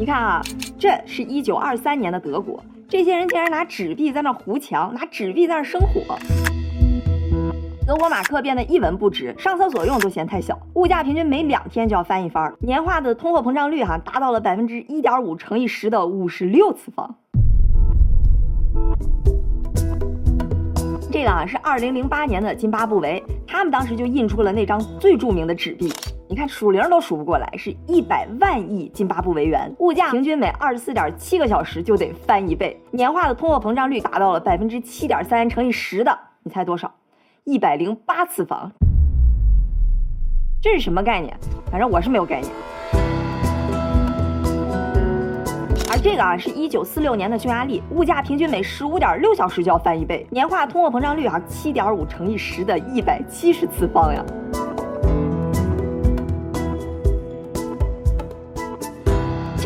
你看啊，这是一九二三年的德国，这些人竟然拿纸币在那糊墙，拿纸币在那生火。德国马克变得一文不值，上厕所用都嫌太小，物价平均每两天就要翻一番，年化的通货膨胀率哈达到了百分之一点五乘以十的五十六次方。这个啊是二零零八年的津巴布韦，他们当时就印出了那张最著名的纸币，你看数零都数不过来，是一百万亿津巴布韦元，物价平均每二十四点七个小时就得翻一倍，年化的通货膨胀率达到了百分之七点三乘以十的，你猜多少？一百零八次方。这是什么概念？反正我是没有概念。而这个啊，是一九四六年的匈牙利，物价平均每十五点六小时就要翻一倍，年化通货膨胀率啊，七点五乘以十的一百七十次方呀。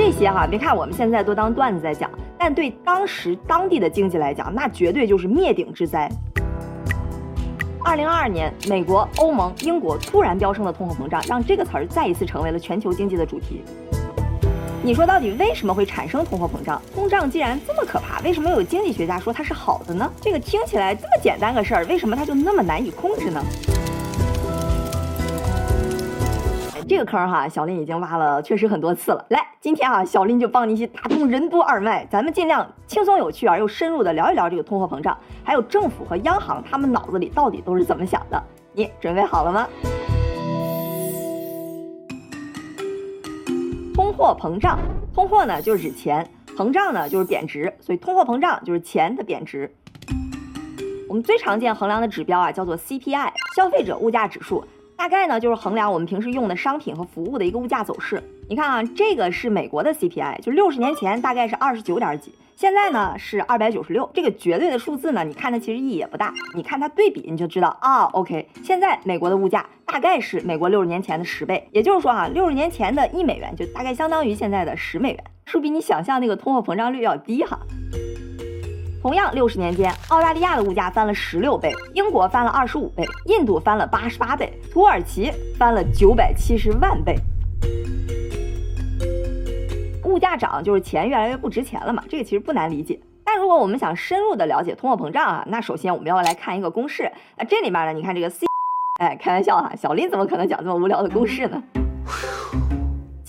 这些哈，别看我们现在都当段子在讲，但对当时当地的经济来讲，那绝对就是灭顶之灾。二零二二年，美国、欧盟、英国突然飙升的通货膨胀，让这个词儿再一次成为了全球经济的主题。你说到底为什么会产生通货膨胀？通胀既然这么可怕，为什么有经济学家说它是好的呢？这个听起来这么简单个事儿，为什么它就那么难以控制呢？这个坑哈，小林已经挖了，确实很多次了。来，今天啊，小林就帮你一起打通任督二脉，咱们尽量轻松有趣而又深入的聊一聊这个通货膨胀，还有政府和央行他们脑子里到底都是怎么想的？你准备好了吗？通货膨胀，通货呢就是指钱，膨胀呢就是贬值，所以通货膨胀就是钱的贬值。我们最常见衡量的指标啊叫做 CPI，消费者物价指数，大概呢就是衡量我们平时用的商品和服务的一个物价走势。你看啊，这个是美国的 CPI，就六十年前大概是二十九点几。现在呢是二百九十六，这个绝对的数字呢，你看它其实意义也不大。你看它对比，你就知道啊。OK，现在美国的物价大概是美国六十年前的十倍，也就是说啊，六十年前的一美元就大概相当于现在的十美元，是不是比你想象那个通货膨胀率要低哈？同样六十年间，澳大利亚的物价翻了十六倍，英国翻了二十五倍，印度翻了八十八倍，土耳其翻了九百七十万倍。物价涨就是钱越来越不值钱了嘛，这个其实不难理解。但如果我们想深入的了解通货膨胀啊，那首先我们要来看一个公式。那这里面呢，你看这个 C，哎，开玩笑哈，小林怎么可能讲这么无聊的公式呢？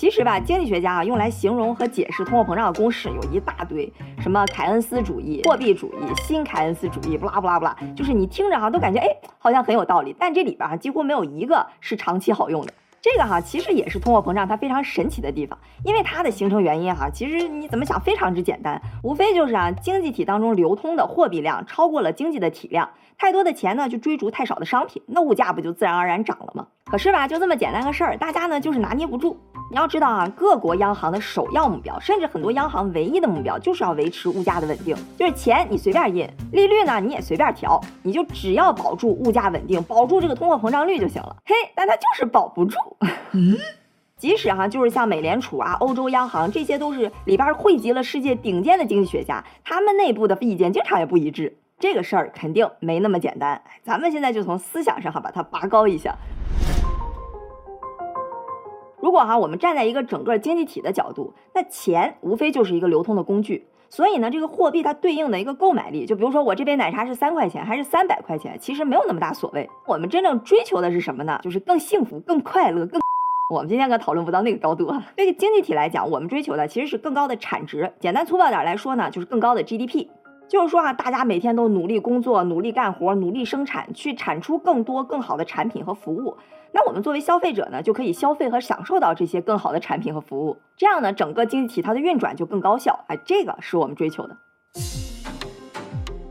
其实吧，经济学家啊用来形容和解释通货膨胀的公式有一大堆，什么凯恩斯主义、货币主义、新凯恩斯主义，不拉不拉不拉，就是你听着哈都感觉哎好像很有道理，但这里边啊几乎没有一个是长期好用的。这个哈其实也是通货膨胀它非常神奇的地方，因为它的形成原因哈，其实你怎么想非常之简单，无非就是啊经济体当中流通的货币量超过了经济的体量，太多的钱呢就追逐太少的商品，那物价不就自然而然涨了吗？可是吧就这么简单个事儿，大家呢就是拿捏不住。你要知道啊，各国央行的首要目标，甚至很多央行唯一的目标，就是要维持物价的稳定，就是钱你随便印，利率呢你也随便调，你就只要保住物价稳定，保住这个通货膨胀率就行了。嘿，但它就是保不住。嗯，即使哈，就是像美联储啊、欧洲央行，这些都是里边汇集了世界顶尖的经济学家，他们内部的意见经常也不一致。这个事儿肯定没那么简单。咱们现在就从思想上哈把它拔高一下。如果哈我们站在一个整个经济体的角度，那钱无非就是一个流通的工具，所以呢，这个货币它对应的一个购买力，就比如说我这杯奶茶是三块钱还是三百块钱，其实没有那么大所谓。我们真正追求的是什么呢？就是更幸福、更快乐、更…… 我们今天可讨论不到那个高度啊。对于经济体来讲，我们追求的其实是更高的产值。简单粗暴点来说呢，就是更高的 GDP。就是说啊，大家每天都努力工作、努力干活、努力生产，去产出更多更好的产品和服务。那我们作为消费者呢，就可以消费和享受到这些更好的产品和服务。这样呢，整个经济体它的运转就更高效。哎，这个是我们追求的。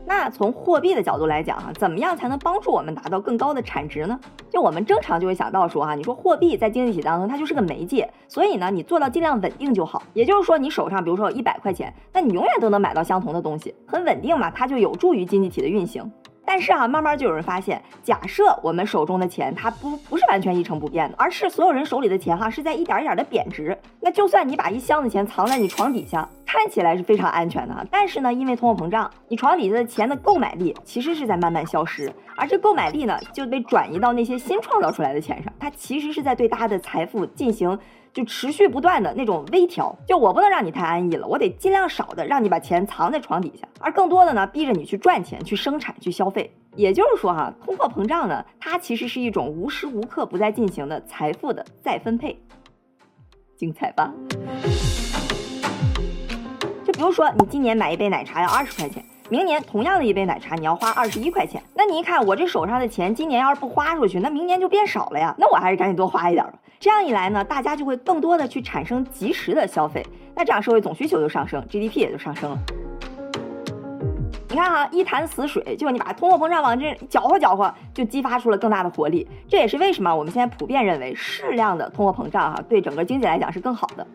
那从货币的角度来讲哈，怎么样才能帮助我们达到更高的产值呢？就我们正常就会想到说哈，你说货币在经济体当中它就是个媒介，所以呢，你做到尽量稳定就好。也就是说，你手上比如说有一百块钱，那你永远都能买到相同的东西，很稳定嘛，它就有助于经济体的运行。但是啊，慢慢就有人发现，假设我们手中的钱它不不是完全一成不变的，而是所有人手里的钱哈是在一点一点的贬值。那就算你把一箱子钱藏在你床底下，看起来是非常安全的，但是呢，因为通货膨胀，你床底下的钱的购买力其实是在慢慢消失，而这购买力呢就被转移到那些新创造出来的钱上，它其实是在对大家的财富进行就持续不断的那种微调。就我不能让你太安逸了，我得尽量少的让你把钱藏在床底下，而更多的呢，逼着你去赚钱、去生产、去消费。也就是说哈，通货膨胀呢，它其实是一种无时无刻不在进行的财富的再分配。精彩吧？就比如说，你今年买一杯奶茶要二十块钱，明年同样的一杯奶茶你要花二十一块钱。那你一看，我这手上的钱今年要是不花出去，那明年就变少了呀。那我还是赶紧多花一点吧。这样一来呢，大家就会更多的去产生及时的消费，那这样社会总需求就上升，GDP 也就上升了。你看哈，一潭死水，就你把通货膨胀往这搅和搅和，就激发出了更大的活力。这也是为什么我们现在普遍认为适量的通货膨胀哈，对整个经济来讲是更好的。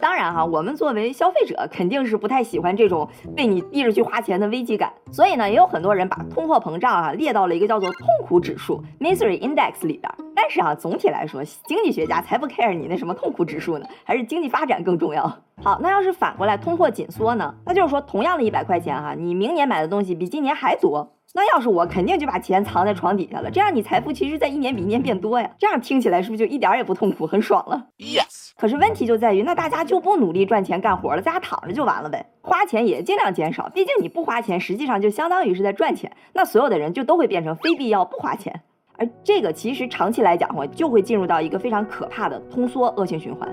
当然哈，我们作为消费者肯定是不太喜欢这种被你逼着去花钱的危机感，所以呢，也有很多人把通货膨胀啊列到了一个叫做痛苦指数 （misery index） 里边。但是啊，总体来说，经济学家才不 care 你那什么痛苦指数呢，还是经济发展更重要。好，那要是反过来通货紧缩呢？那就是说，同样的一百块钱哈，你明年买的东西比今年还多。那要是我，肯定就把钱藏在床底下了。这样你财富其实在一年比一年变多呀。这样听起来是不是就一点也不痛苦，很爽了？Yes。可是问题就在于，那大家就不努力赚钱干活了，在家躺着就完了呗？花钱也尽量减少，毕竟你不花钱，实际上就相当于是在赚钱。那所有的人就都会变成非必要不花钱，而这个其实长期来讲话，就会进入到一个非常可怕的通缩恶性循环。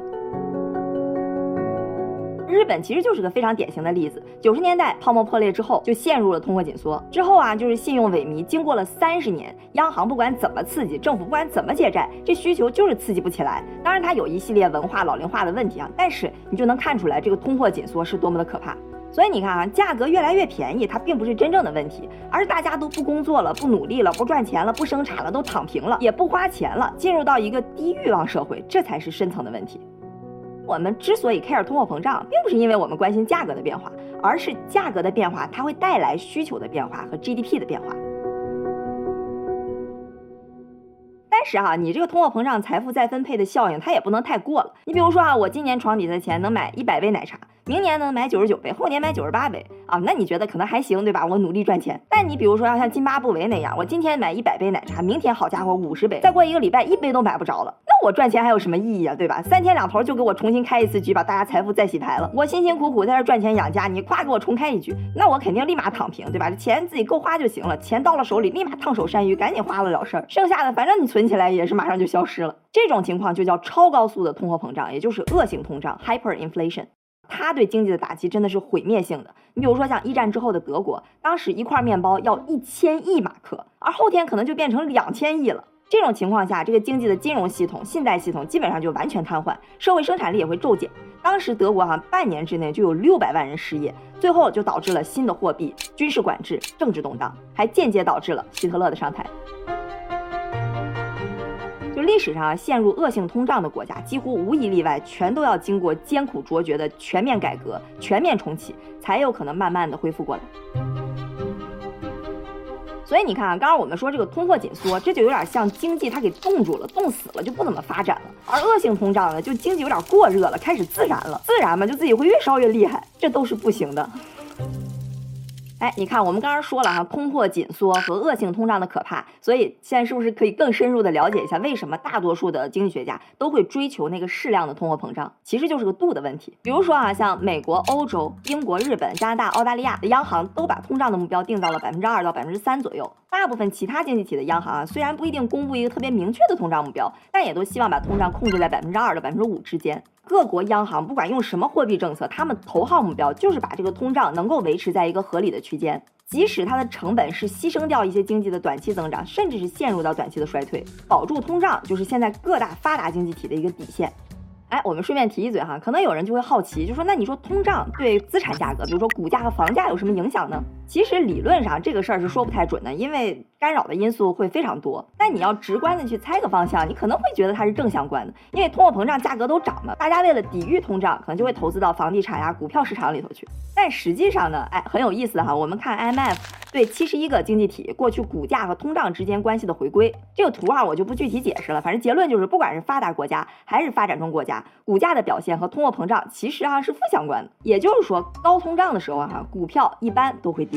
日本其实就是个非常典型的例子。九十年代泡沫破裂之后，就陷入了通货紧缩。之后啊，就是信用萎靡。经过了三十年，央行不管怎么刺激，政府不管怎么借债，这需求就是刺激不起来。当然，它有一系列文化老龄化的问题啊。但是你就能看出来，这个通货紧缩是多么的可怕。所以你看啊，价格越来越便宜，它并不是真正的问题，而是大家都不工作了，不努力了，不赚钱了，不生产了，都躺平了，也不花钱了，进入到一个低欲望社会，这才是深层的问题。我们之所以 care 通货膨胀，并不是因为我们关心价格的变化，而是价格的变化它会带来需求的变化和 GDP 的变化。但是哈，你这个通货膨胀财富再分配的效应，它也不能太过了。你比如说啊，我今年床底的钱能买一百杯奶茶。明年呢买九十九杯，后年买九十八杯啊，那你觉得可能还行，对吧？我努力赚钱。但你比如说要像津巴布韦那样，我今天买一百杯奶茶，明天好家伙五十杯，再过一个礼拜一杯都买不着了，那我赚钱还有什么意义啊，对吧？三天两头就给我重新开一次局，把大家财富再洗牌了。我辛辛苦苦在这赚钱养家，你夸给我重开一局，那我肯定立马躺平，对吧？这钱自己够花就行了，钱到了手里立马烫手山芋，赶紧花了了事儿，剩下的反正你存起来也是马上就消失了。这种情况就叫超高速的通货膨胀，也就是恶性通胀 （hyperinflation）。它对经济的打击真的是毁灭性的。你比如说像一战之后的德国，当时一块面包要一千亿马克，而后天可能就变成两千亿了。这种情况下，这个经济的金融系统、信贷系统基本上就完全瘫痪，社会生产力也会骤减。当时德国哈半年之内就有六百万人失业，最后就导致了新的货币、军事管制、政治动荡，还间接导致了希特勒的上台。历史上陷入恶性通胀的国家，几乎无一例外，全都要经过艰苦卓绝的全面改革、全面重启，才有可能慢慢的恢复过来。所以你看啊，刚刚我们说这个通货紧缩，这就有点像经济它给冻住了、冻死了，就不怎么发展了；而恶性通胀呢，就经济有点过热了，开始自燃了，自燃嘛，就自己会越烧越厉害，这都是不行的。哎，你看，我们刚刚说了哈，通货紧缩和恶性通胀的可怕，所以现在是不是可以更深入的了解一下，为什么大多数的经济学家都会追求那个适量的通货膨胀？其实就是个度的问题。比如说啊，像美国、欧洲、英国、日本、加拿大、澳大利亚的央行都把通胀的目标定到了百分之二到百分之三左右。大部分其他经济体的央行啊，虽然不一定公布一个特别明确的通胀目标，但也都希望把通胀控制在百分之二到百分之五之间。各国央行不管用什么货币政策，他们头号目标就是把这个通胀能够维持在一个合理的区间，即使它的成本是牺牲掉一些经济的短期增长，甚至是陷入到短期的衰退，保住通胀就是现在各大发达经济体的一个底线。哎，我们顺便提一嘴哈，可能有人就会好奇，就说那你说通胀对资产价格，比如说股价和房价有什么影响呢？其实理论上这个事儿是说不太准的，因为干扰的因素会非常多。但你要直观的去猜个方向，你可能会觉得它是正相关的，因为通货膨胀价格都涨了，大家为了抵御通胀，可能就会投资到房地产呀、股票市场里头去。但实际上呢，哎，很有意思哈，我们看 IMF 对七十一个经济体过去股价和通胀之间关系的回归，这个图啊我就不具体解释了，反正结论就是，不管是发达国家还是发展中国家，股价的表现和通货膨胀其实啊是负相关的。也就是说，高通胀的时候哈，股票一般都会跌。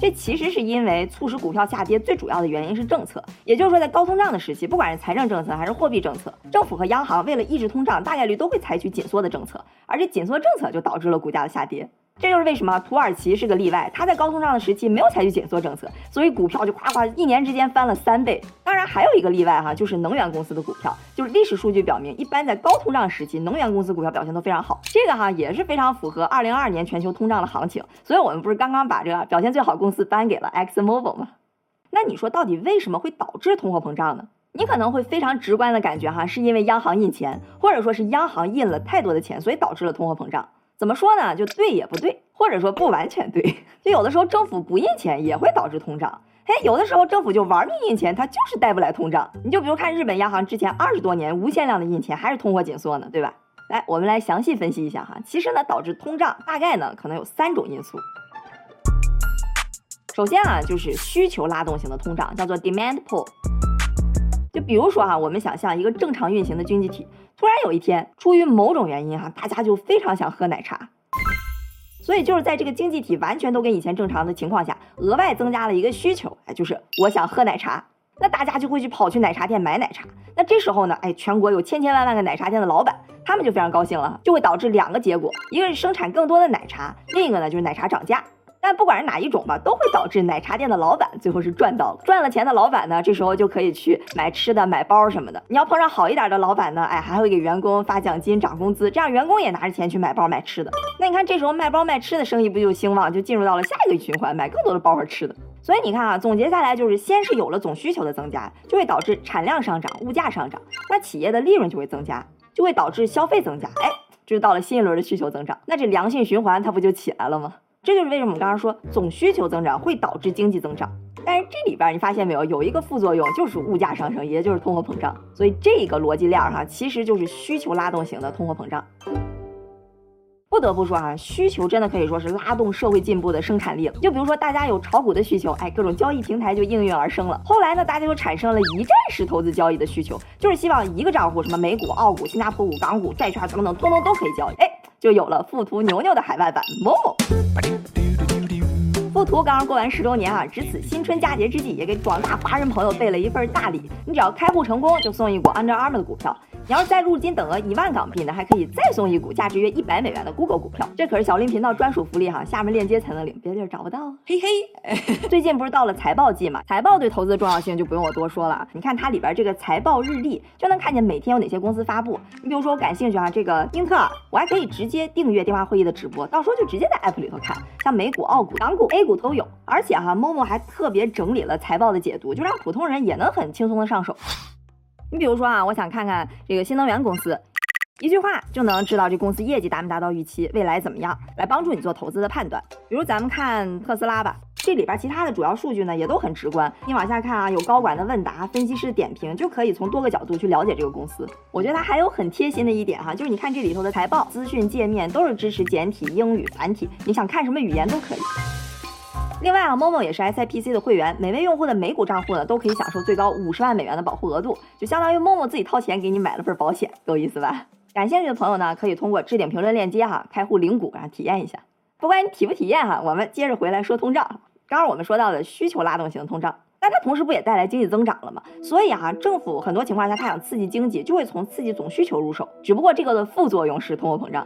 这其实是因为促使股票下跌最主要的原因是政策，也就是说，在高通胀的时期，不管是财政政策还是货币政策，政府和央行为了抑制通胀，大概率都会采取紧缩的政策，而这紧缩政策就导致了股价的下跌。这就是为什么土耳其是个例外，它在高通胀的时期没有采取紧缩政策，所以股票就夸夸一年之间翻了三倍。当然还有一个例外哈，就是能源公司的股票，就是历史数据表明，一般在高通胀时期，能源公司股票表现都非常好。这个哈也是非常符合二零二二年全球通胀的行情。所以我们不是刚刚把这个表现最好公司颁给了 Exxon Mobil 吗？那你说到底为什么会导致通货膨胀呢？你可能会非常直观的感觉哈，是因为央行印钱，或者说是央行印了太多的钱，所以导致了通货膨胀。怎么说呢？就对也不对，或者说不完全对。就有的时候政府不印钱也会导致通胀，哎，有的时候政府就玩命印钱，它就是带不来通胀。你就比如看日本央行之前二十多年无限量的印钱，还是通货紧缩呢，对吧？来，我们来详细分析一下哈。其实呢，导致通胀大概呢可能有三种因素。首先啊，就是需求拉动型的通胀，叫做 demand pull。就比如说哈，我们想象一个正常运行的经济体，突然有一天，出于某种原因哈，大家就非常想喝奶茶，所以就是在这个经济体完全都跟以前正常的情况下，额外增加了一个需求，哎，就是我想喝奶茶，那大家就会去跑去奶茶店买奶茶。那这时候呢，哎，全国有千千万万个奶茶店的老板，他们就非常高兴了，就会导致两个结果，一个是生产更多的奶茶，另一个呢就是奶茶涨价。但不管是哪一种吧，都会导致奶茶店的老板最后是赚到了。赚了钱的老板呢，这时候就可以去买吃的、买包什么的。你要碰上好一点的老板呢，哎，还会给员工发奖金、涨工资，这样员工也拿着钱去买包、买吃的。那你看，这时候卖包卖吃的生意不就兴旺，就进入到了下一个循环，买更多的包和吃的。所以你看啊，总结下来就是，先是有了总需求的增加，就会导致产量上涨、物价上涨，那企业的利润就会增加，就会导致消费增加。哎，这就到了新一轮的需求增长，那这良性循环它不就起来了吗？这就是为什么我们刚刚说总需求增长会导致经济增长，但是这里边你发现没有，有一个副作用就是物价上升，也就是通货膨胀。所以这个逻辑链哈，其实就是需求拉动型的通货膨胀。不得不说啊，需求真的可以说是拉动社会进步的生产力了。就比如说大家有炒股的需求，哎，各种交易平台就应运而生了。后来呢，大家就产生了一站式投资交易的需求，就是希望一个账户，什么美股、澳股、新加坡股、港股、债券等等，通通都可以交易。哎。就有了富途牛牛的海外版某某。富途刚刚过完十周年啊，值此新春佳节之际，也给广大华人朋友备了一份大礼。你只要开户成功，就送一股 Under Armour 的股票。你要是再入金等额一万港币呢，还可以再送一股价值约一百美元的 Google 股票。这可是小林频道专属福利哈，下面链接才能领，别的地儿找不到。嘿 嘿，最近不是到了财报季嘛？财报对投资的重要性就不用我多说了。你看它里边这个财报日历，就能看见每天有哪些公司发布。你比如说我感兴趣啊，这个英特尔，我还可以直接订阅电话会议的直播，到时候就直接在 App 里头看。像美股、澳股、港股、A 股都有，而且哈，Momo 还特别整理了财报的解读，就让普通人也能很轻松的上手。你比如说啊，我想看看这个新能源公司，一句话就能知道这公司业绩达没达到预期，未来怎么样，来帮助你做投资的判断。比如咱们看特斯拉吧，这里边其他的主要数据呢也都很直观。你往下看啊，有高管的问答，分析师点评，就可以从多个角度去了解这个公司。我觉得它还有很贴心的一点哈，就是你看这里头的财报资讯界面都是支持简体、英语、繁体，你想看什么语言都可以。另外啊，Momo 也是 SIPC 的会员，每位用户的美股账户呢都可以享受最高五十万美元的保护额度，就相当于 Momo 自己掏钱给你买了份保险，够意思吧？感兴趣的朋友呢，可以通过置顶评论链接哈，开户领股，然后体验一下。不管你体不体验哈，我们接着回来说通胀。刚刚我们说到的需求拉动型通胀，但它同时不也带来经济增长了吗？所以哈，政府很多情况下它想刺激经济，就会从刺激总需求入手，只不过这个的副作用是通货膨胀。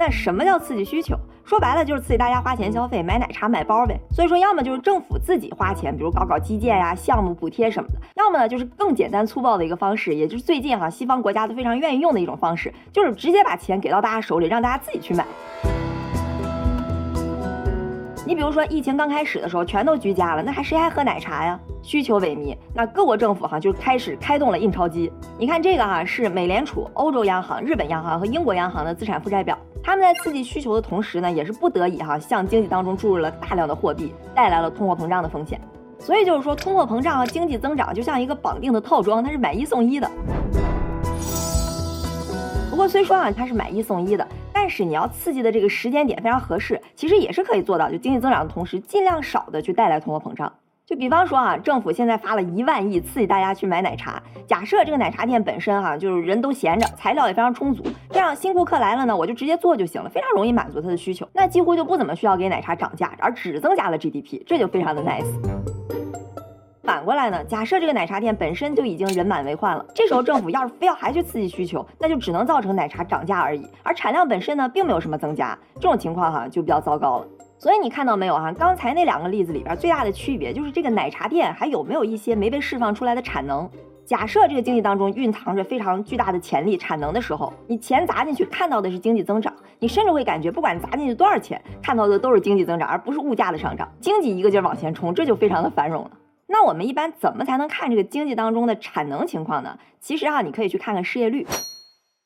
那什么叫刺激需求？说白了就是刺激大家花钱消费，买奶茶、买包呗。所以说，要么就是政府自己花钱，比如搞搞基建呀、项目补贴什么的；要么呢就是更简单粗暴的一个方式，也就是最近哈西方国家都非常愿意用的一种方式，就是直接把钱给到大家手里，让大家自己去买。你比如说疫情刚开始的时候，全都居家了，那还谁还喝奶茶呀？需求萎靡，那各国政府哈就开始开动了印钞机。你看这个哈是美联储、欧洲央行、日本央行和英国央行的资产负债表，他们在刺激需求的同时呢，也是不得已哈向经济当中注入了大量的货币，带来了通货膨胀的风险。所以就是说，通货膨胀和经济增长就像一个绑定的套装，它是买一送一的。不过虽说啊它是买一送一的。但是你要刺激的这个时间点非常合适，其实也是可以做到，就经济增长的同时，尽量少的去带来通货膨胀。就比方说啊，政府现在发了一万亿刺激大家去买奶茶，假设这个奶茶店本身哈就是人都闲着，材料也非常充足，这样新顾客来了呢，我就直接做就行了，非常容易满足他的需求，那几乎就不怎么需要给奶茶涨价，而只增加了 GDP，这就非常的 nice。反过来呢？假设这个奶茶店本身就已经人满为患了，这时候政府要是非要还去刺激需求，那就只能造成奶茶涨价而已，而产量本身呢，并没有什么增加。这种情况哈就比较糟糕了。所以你看到没有哈？刚才那两个例子里边最大的区别就是这个奶茶店还有没有一些没被释放出来的产能。假设这个经济当中蕴藏着非常巨大的潜力产能的时候，你钱砸进去看到的是经济增长，你甚至会感觉不管砸进去多少钱，看到的都是经济增长，而不是物价的上涨。经济一个劲儿往前冲，这就非常的繁荣了。那我们一般怎么才能看这个经济当中的产能情况呢？其实啊，你可以去看看失业率。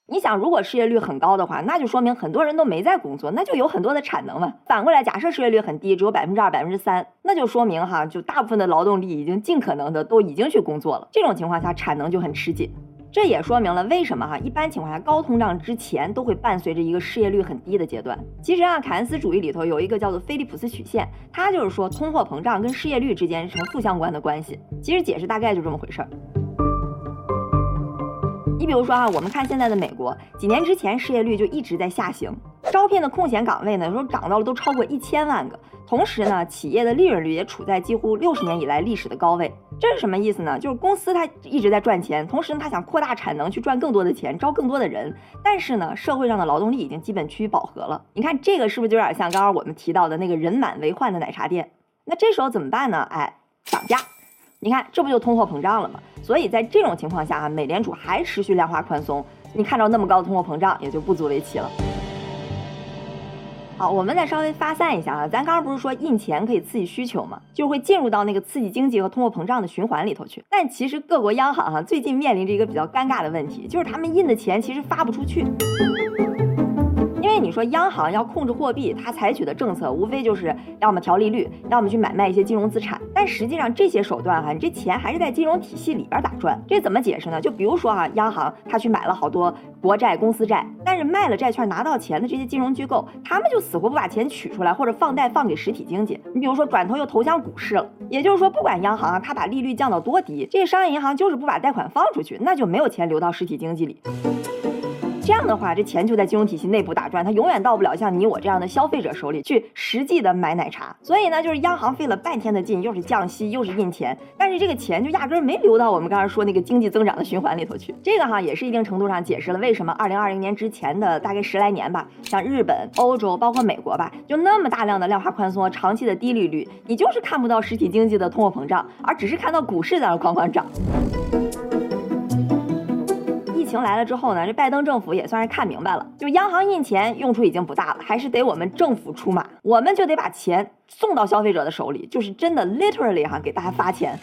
你想，如果失业率很高的话，那就说明很多人都没在工作，那就有很多的产能嘛。反过来，假设失业率很低，只有百分之二、百分之三，那就说明哈，就大部分的劳动力已经尽可能的都已经去工作了。这种情况下，产能就很吃紧。这也说明了为什么哈，一般情况下高通胀之前都会伴随着一个失业率很低的阶段。其实啊，凯恩斯主义里头有一个叫做菲利普斯曲线，它就是说通货膨胀跟失业率之间是成负相关的关系。其实解释大概就这么回事儿。你比如说啊，我们看现在的美国，几年之前失业率就一直在下行，招聘的空闲岗位呢，有时候涨到了都超过一千万个。同时呢，企业的利润率也处在几乎六十年以来历史的高位。这是什么意思呢？就是公司它一直在赚钱，同时呢，它想扩大产能去赚更多的钱，招更多的人。但是呢，社会上的劳动力已经基本趋于饱和了。你看这个是不是就有点像刚刚我们提到的那个人满为患的奶茶店？那这时候怎么办呢？哎，涨价。你看这不就通货膨胀了吗？所以在这种情况下啊，美联储还持续量化宽松，你看到那么高的通货膨胀也就不足为奇了。好，我们再稍微发散一下啊，咱刚刚不是说印钱可以刺激需求吗？就会进入到那个刺激经济和通货膨胀的循环里头去。但其实各国央行哈最近面临着一个比较尴尬的问题，就是他们印的钱其实发不出去。因为你说央行要控制货币，它采取的政策无非就是要么调利率，要么去买卖一些金融资产。但实际上这些手段哈，你这钱还是在金融体系里边打转。这怎么解释呢？就比如说哈，央行它去买了好多国债、公司债，但是卖了债券拿到钱的这些金融机构，他们就死活不把钱取出来，或者放贷放给实体经济。你比如说转头又投向股市了。也就是说，不管央行啊，它把利率降到多低，这些商业银行就是不把贷款放出去，那就没有钱流到实体经济里。这样的话，这钱就在金融体系内部打转，它永远到不了像你我这样的消费者手里去实际的买奶茶。所以呢，就是央行费了半天的劲，又是降息，又是印钱，但是这个钱就压根儿没流到我们刚才说那个经济增长的循环里头去。这个哈也是一定程度上解释了为什么二零二零年之前的大概十来年吧，像日本、欧洲，包括美国吧，就那么大量的量化宽松、长期的低利率，你就是看不到实体经济的通货膨胀，而只是看到股市在那哐哐涨。情来了之后呢，这拜登政府也算是看明白了，就央行印钱用处已经不大了，还是得我们政府出马，我们就得把钱送到消费者的手里，就是真的 literally 哈给大家发钱。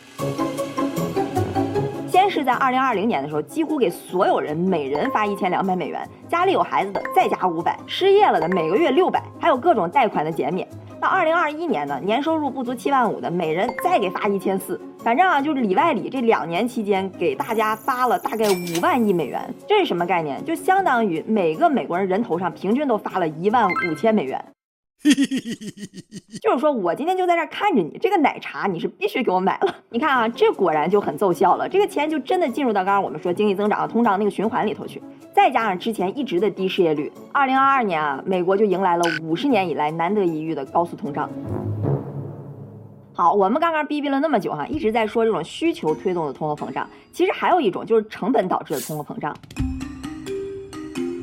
先是在二零二零年的时候，几乎给所有人每人发一千两百美元，家里有孩子的再加五百，失业了的每个月六百，还有各种贷款的减免。到二零二一年呢，年收入不足七万五的，每人再给发一千四。反正啊，就是里外里这两年期间，给大家发了大概五万亿美元。这是什么概念？就相当于每个美国人人头上平均都发了一万五千美元。就是说我今天就在这看着你，这个奶茶你是必须给我买了。你看啊，这果然就很奏效了，这个钱就真的进入到刚刚我们说经济增长、通胀那个循环里头去。再加上之前一直的低失业率，二零二二年啊，美国就迎来了五十年以来难得一遇的高速通胀。好，我们刚刚逼逼了那么久哈，一直在说这种需求推动的通货膨胀，其实还有一种就是成本导致的通货膨胀。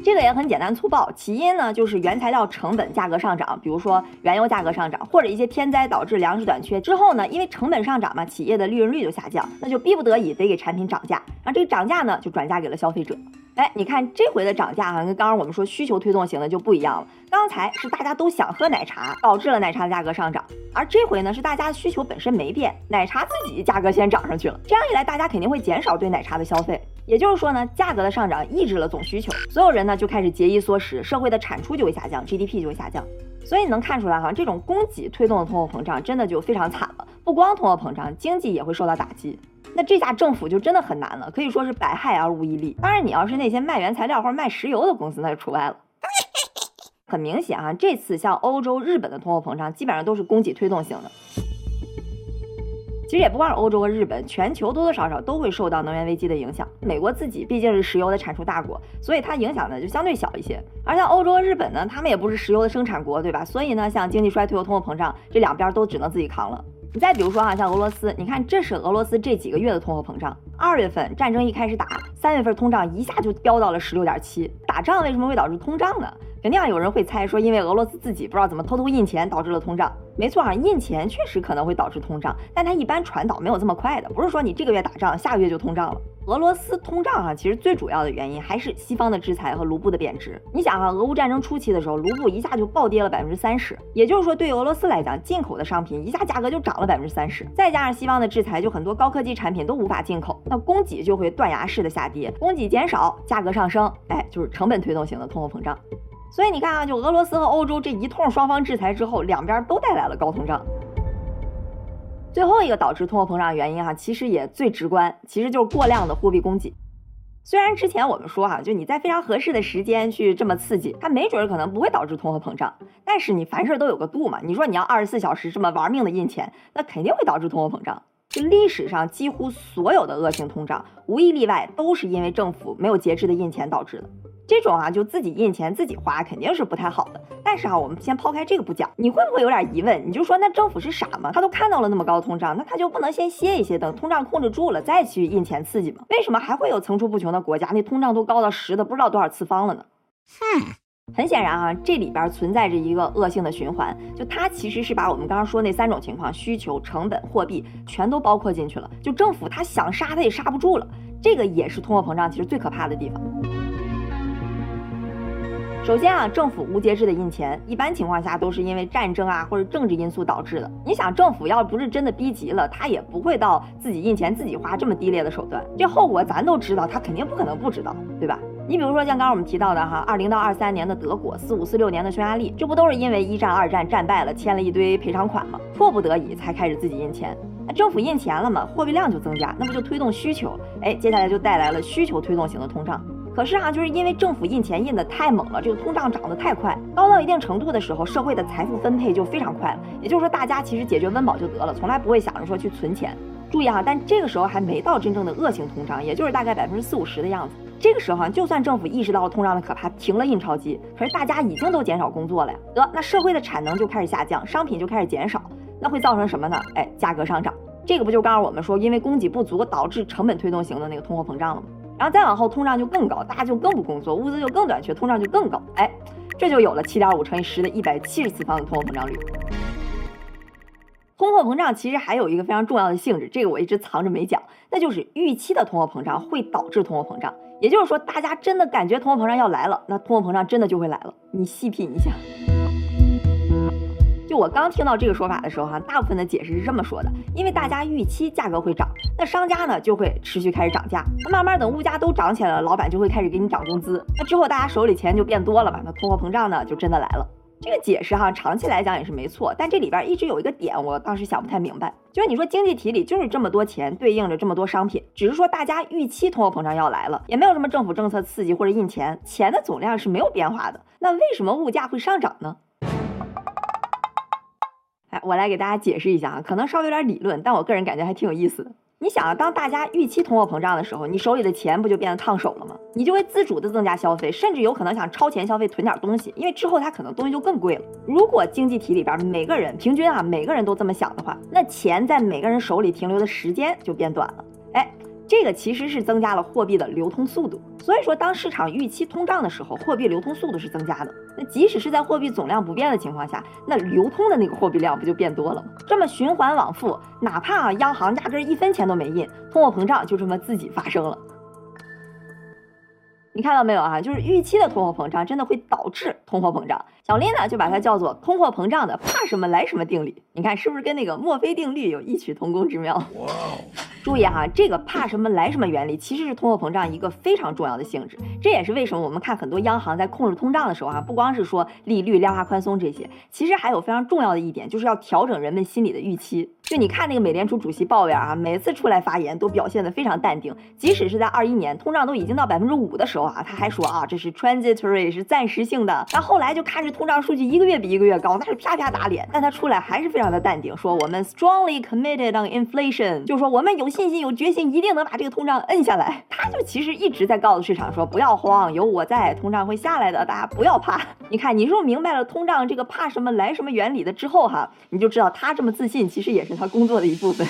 这个也很简单粗暴，起因呢就是原材料成本价格上涨，比如说原油价格上涨，或者一些天灾导致粮食短缺之后呢，因为成本上涨嘛，企业的利润率就下降，那就逼不得已得给产品涨价，然后这个涨价呢就转嫁给了消费者。哎，你看这回的涨价哈，跟刚刚我们说需求推动型的就不一样了。刚才是大家都想喝奶茶，导致了奶茶的价格上涨，而这回呢是大家的需求本身没变，奶茶自己价格先涨上去了。这样一来，大家肯定会减少对奶茶的消费。也就是说呢，价格的上涨抑制了总需求，所有人呢就开始节衣缩食，社会的产出就会下降，GDP 就会下降。所以你能看出来哈，这种供给推动的通货膨胀真的就非常惨了。不光通货膨胀，经济也会受到打击。那这下政府就真的很难了，可以说是百害而无一利。当然，你要是那些卖原材料或者卖石油的公司，那就除外了。很明显啊，这次像欧洲、日本的通货膨胀基本上都是供给推动型的。其实也不光是欧洲和日本，全球多多少少都会受到能源危机的影响。美国自己毕竟是石油的产出大国，所以它影响呢就相对小一些。而像欧洲和日本呢，他们也不是石油的生产国，对吧？所以呢，像经济衰退和通货膨胀，这两边都只能自己扛了。你再比如说哈，像俄罗斯，你看这是俄罗斯这几个月的通货膨胀。二月份战争一开始打，三月份通胀一下就飙到了十六点七。打仗为什么会导致通胀呢？肯定有人会猜说，因为俄罗斯自己不知道怎么偷偷印钱，导致了通胀。没错啊，印钱确实可能会导致通胀，但它一般传导没有这么快的，不是说你这个月打仗，下个月就通胀了。俄罗斯通胀哈，其实最主要的原因还是西方的制裁和卢布的贬值。你想哈，俄乌战争初期的时候，卢布一下就暴跌了百分之三十，也就是说，对俄罗斯来讲，进口的商品一下价格就涨了百分之三十。再加上西方的制裁，就很多高科技产品都无法进口，那供给就会断崖式的下跌，供给减少，价格上升，哎，就是成本推动型的通货膨胀。所以你看啊，就俄罗斯和欧洲这一通双方制裁之后，两边都带来了高通胀。最后一个导致通货膨胀的原因哈，其实也最直观，其实就是过量的货币供给。虽然之前我们说哈，就你在非常合适的时间去这么刺激，它没准可能不会导致通货膨胀，但是你凡事都有个度嘛。你说你要二十四小时这么玩命的印钱，那肯定会导致通货膨胀。就历史上几乎所有的恶性通胀，无一例外都是因为政府没有节制的印钱导致的。这种啊，就自己印钱自己花，肯定是不太好的。但是啊，我们先抛开这个不讲，你会不会有点疑问？你就说那政府是傻吗？他都看到了那么高通胀，那他就不能先歇一歇，等通胀控制住了再去印钱刺激吗？为什么还会有层出不穷的国家，那通胀都高到十的不知道多少次方了呢？哼，很显然啊，这里边存在着一个恶性的循环，就它其实是把我们刚刚说那三种情况——需求、成本、货币，全都包括进去了。就政府他想杀他也杀不住了，这个也是通货膨胀其实最可怕的地方。首先啊，政府无节制的印钱，一般情况下都是因为战争啊或者政治因素导致的。你想，政府要不是真的逼急了，他也不会到自己印钱自己花这么低劣的手段。这后果咱都知道，他肯定不可能不知道，对吧？你比如说像刚刚我们提到的哈，二零到二三年的德国，四五四六年的匈牙利，这不都是因为一战、二战战败了，签了一堆赔偿款吗？迫不得已才开始自己印钱。那政府印钱了嘛，货币量就增加，那不就推动需求？哎，接下来就带来了需求推动型的通胀。可是啊，就是因为政府印钱印的太猛了，这个通胀涨得太快，高到一定程度的时候，社会的财富分配就非常快了。也就是说，大家其实解决温饱就得了，从来不会想着说去存钱。注意哈，但这个时候还没到真正的恶性通胀，也就是大概百分之四五十的样子。这个时候啊，就算政府意识到了通胀的可怕，停了印钞机，可是大家已经都减少工作了呀，得那社会的产能就开始下降，商品就开始减少，那会造成什么呢？哎，价格上涨。这个不就告诉我们说，因为供给不足导致成本推动型的那个通货膨胀了吗？然后再往后，通胀就更高，大家就更不工作，物资就更短缺，通胀就更高。哎，这就有了七点五乘以十的一百七十次方的通货膨胀率。通货膨胀其实还有一个非常重要的性质，这个我一直藏着没讲，那就是预期的通货膨胀会导致通货膨胀。也就是说，大家真的感觉通货膨胀要来了，那通货膨胀真的就会来了。你细品一下。就我刚听到这个说法的时候，哈，大部分的解释是这么说的：因为大家预期价格会涨，那商家呢就会持续开始涨价，那慢慢等物价都涨起来了，老板就会开始给你涨工资，那之后大家手里钱就变多了嘛，那通货膨胀呢就真的来了。这个解释哈，长期来讲也是没错，但这里边一直有一个点，我当时想不太明白，就是你说经济体里就是这么多钱对应着这么多商品，只是说大家预期通货膨胀要来了，也没有什么政府政策刺激或者印钱，钱的总量是没有变化的，那为什么物价会上涨呢？哎，我来给大家解释一下啊，可能稍微有点理论，但我个人感觉还挺有意思的。你想啊，当大家预期通货膨胀的时候，你手里的钱不就变得烫手了吗？你就会自主的增加消费，甚至有可能想超前消费囤点东西，因为之后它可能东西就更贵了。如果经济体里边每个人平均啊，每个人都这么想的话，那钱在每个人手里停留的时间就变短了。哎。这个其实是增加了货币的流通速度，所以说当市场预期通胀的时候，货币流通速度是增加的。那即使是在货币总量不变的情况下，那流通的那个货币量不就变多了吗？这么循环往复，哪怕啊央行压根一分钱都没印，通货膨胀就这么自己发生了。你看到没有啊？就是预期的通货膨胀真的会导致通货膨胀。小林呢就把它叫做通货膨胀的怕什么来什么定理。你看是不是跟那个墨菲定律有异曲同工之妙？哇！注意哈，这个怕什么来什么原理其实是通货膨胀一个非常重要的性质。这也是为什么我们看很多央行在控制通胀的时候啊，不光是说利率、量化宽松这些，其实还有非常重要的一点，就是要调整人们心里的预期。就你看那个美联储主席鲍威尔啊，每次出来发言都表现得非常淡定，即使是在二一年通胀都已经到百分之五的时候啊，他还说啊这是 transitory 是暂时性的。那后来就看着通胀数据一个月比一个月高，那是啪啪打脸。但他出来还是非常的淡定，说我们 strongly committed on inflation，就说我们有信心有决心，一定能把这个通胀摁下来。他就其实一直在告诉市场说不要慌，有我在，通胀会下来的，大家不要怕。你看，你是不是明白了通胀这个怕什么来什么原理的之后哈，你就知道他这么自信，其实也是。他工作的一部分，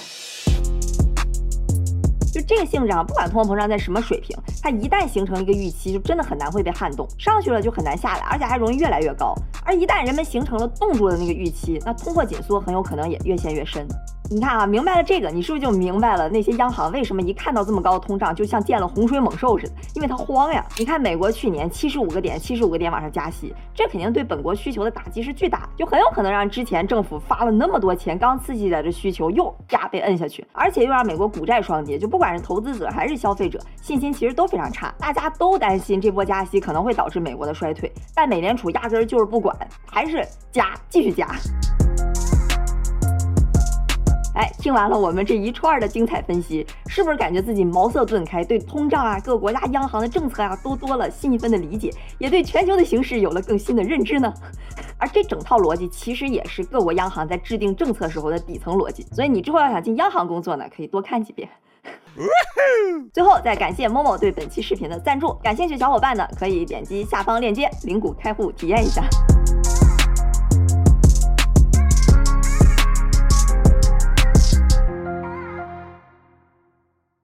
就这个性质啊，不管通货膨胀在什么水平，它一旦形成一个预期，就真的很难会被撼动，上去了就很难下来，而且还容易越来越高。而一旦人们形成了冻住的那个预期，那通货紧缩很有可能也越陷越深。你看啊，明白了这个，你是不是就明白了那些央行为什么一看到这么高的通胀，就像见了洪水猛兽似的？因为它慌呀。你看美国去年七十五个点，七十五个点往上加息，这肯定对本国需求的打击是巨大的，就很有可能让之前政府发了那么多钱刚刺激的这需求又加被摁下去，而且又让美国股债双跌，就不管是投资者还是消费者，信心其实都非常差，大家都担心这波加息可能会导致美国的衰退，但美联储压根儿就是不管，还是加，继续加。哎，听完了我们这一串的精彩分析，是不是感觉自己茅塞顿开，对通胀啊、各国家央行的政策啊，都多了新一分的理解，也对全球的形势有了更新的认知呢？而这整套逻辑其实也是各国央行在制定政策时候的底层逻辑，所以你之后要想进央行工作呢，可以多看几遍。最后再感谢某某对本期视频的赞助，感兴趣小伙伴呢，可以点击下方链接领股开户体验一下。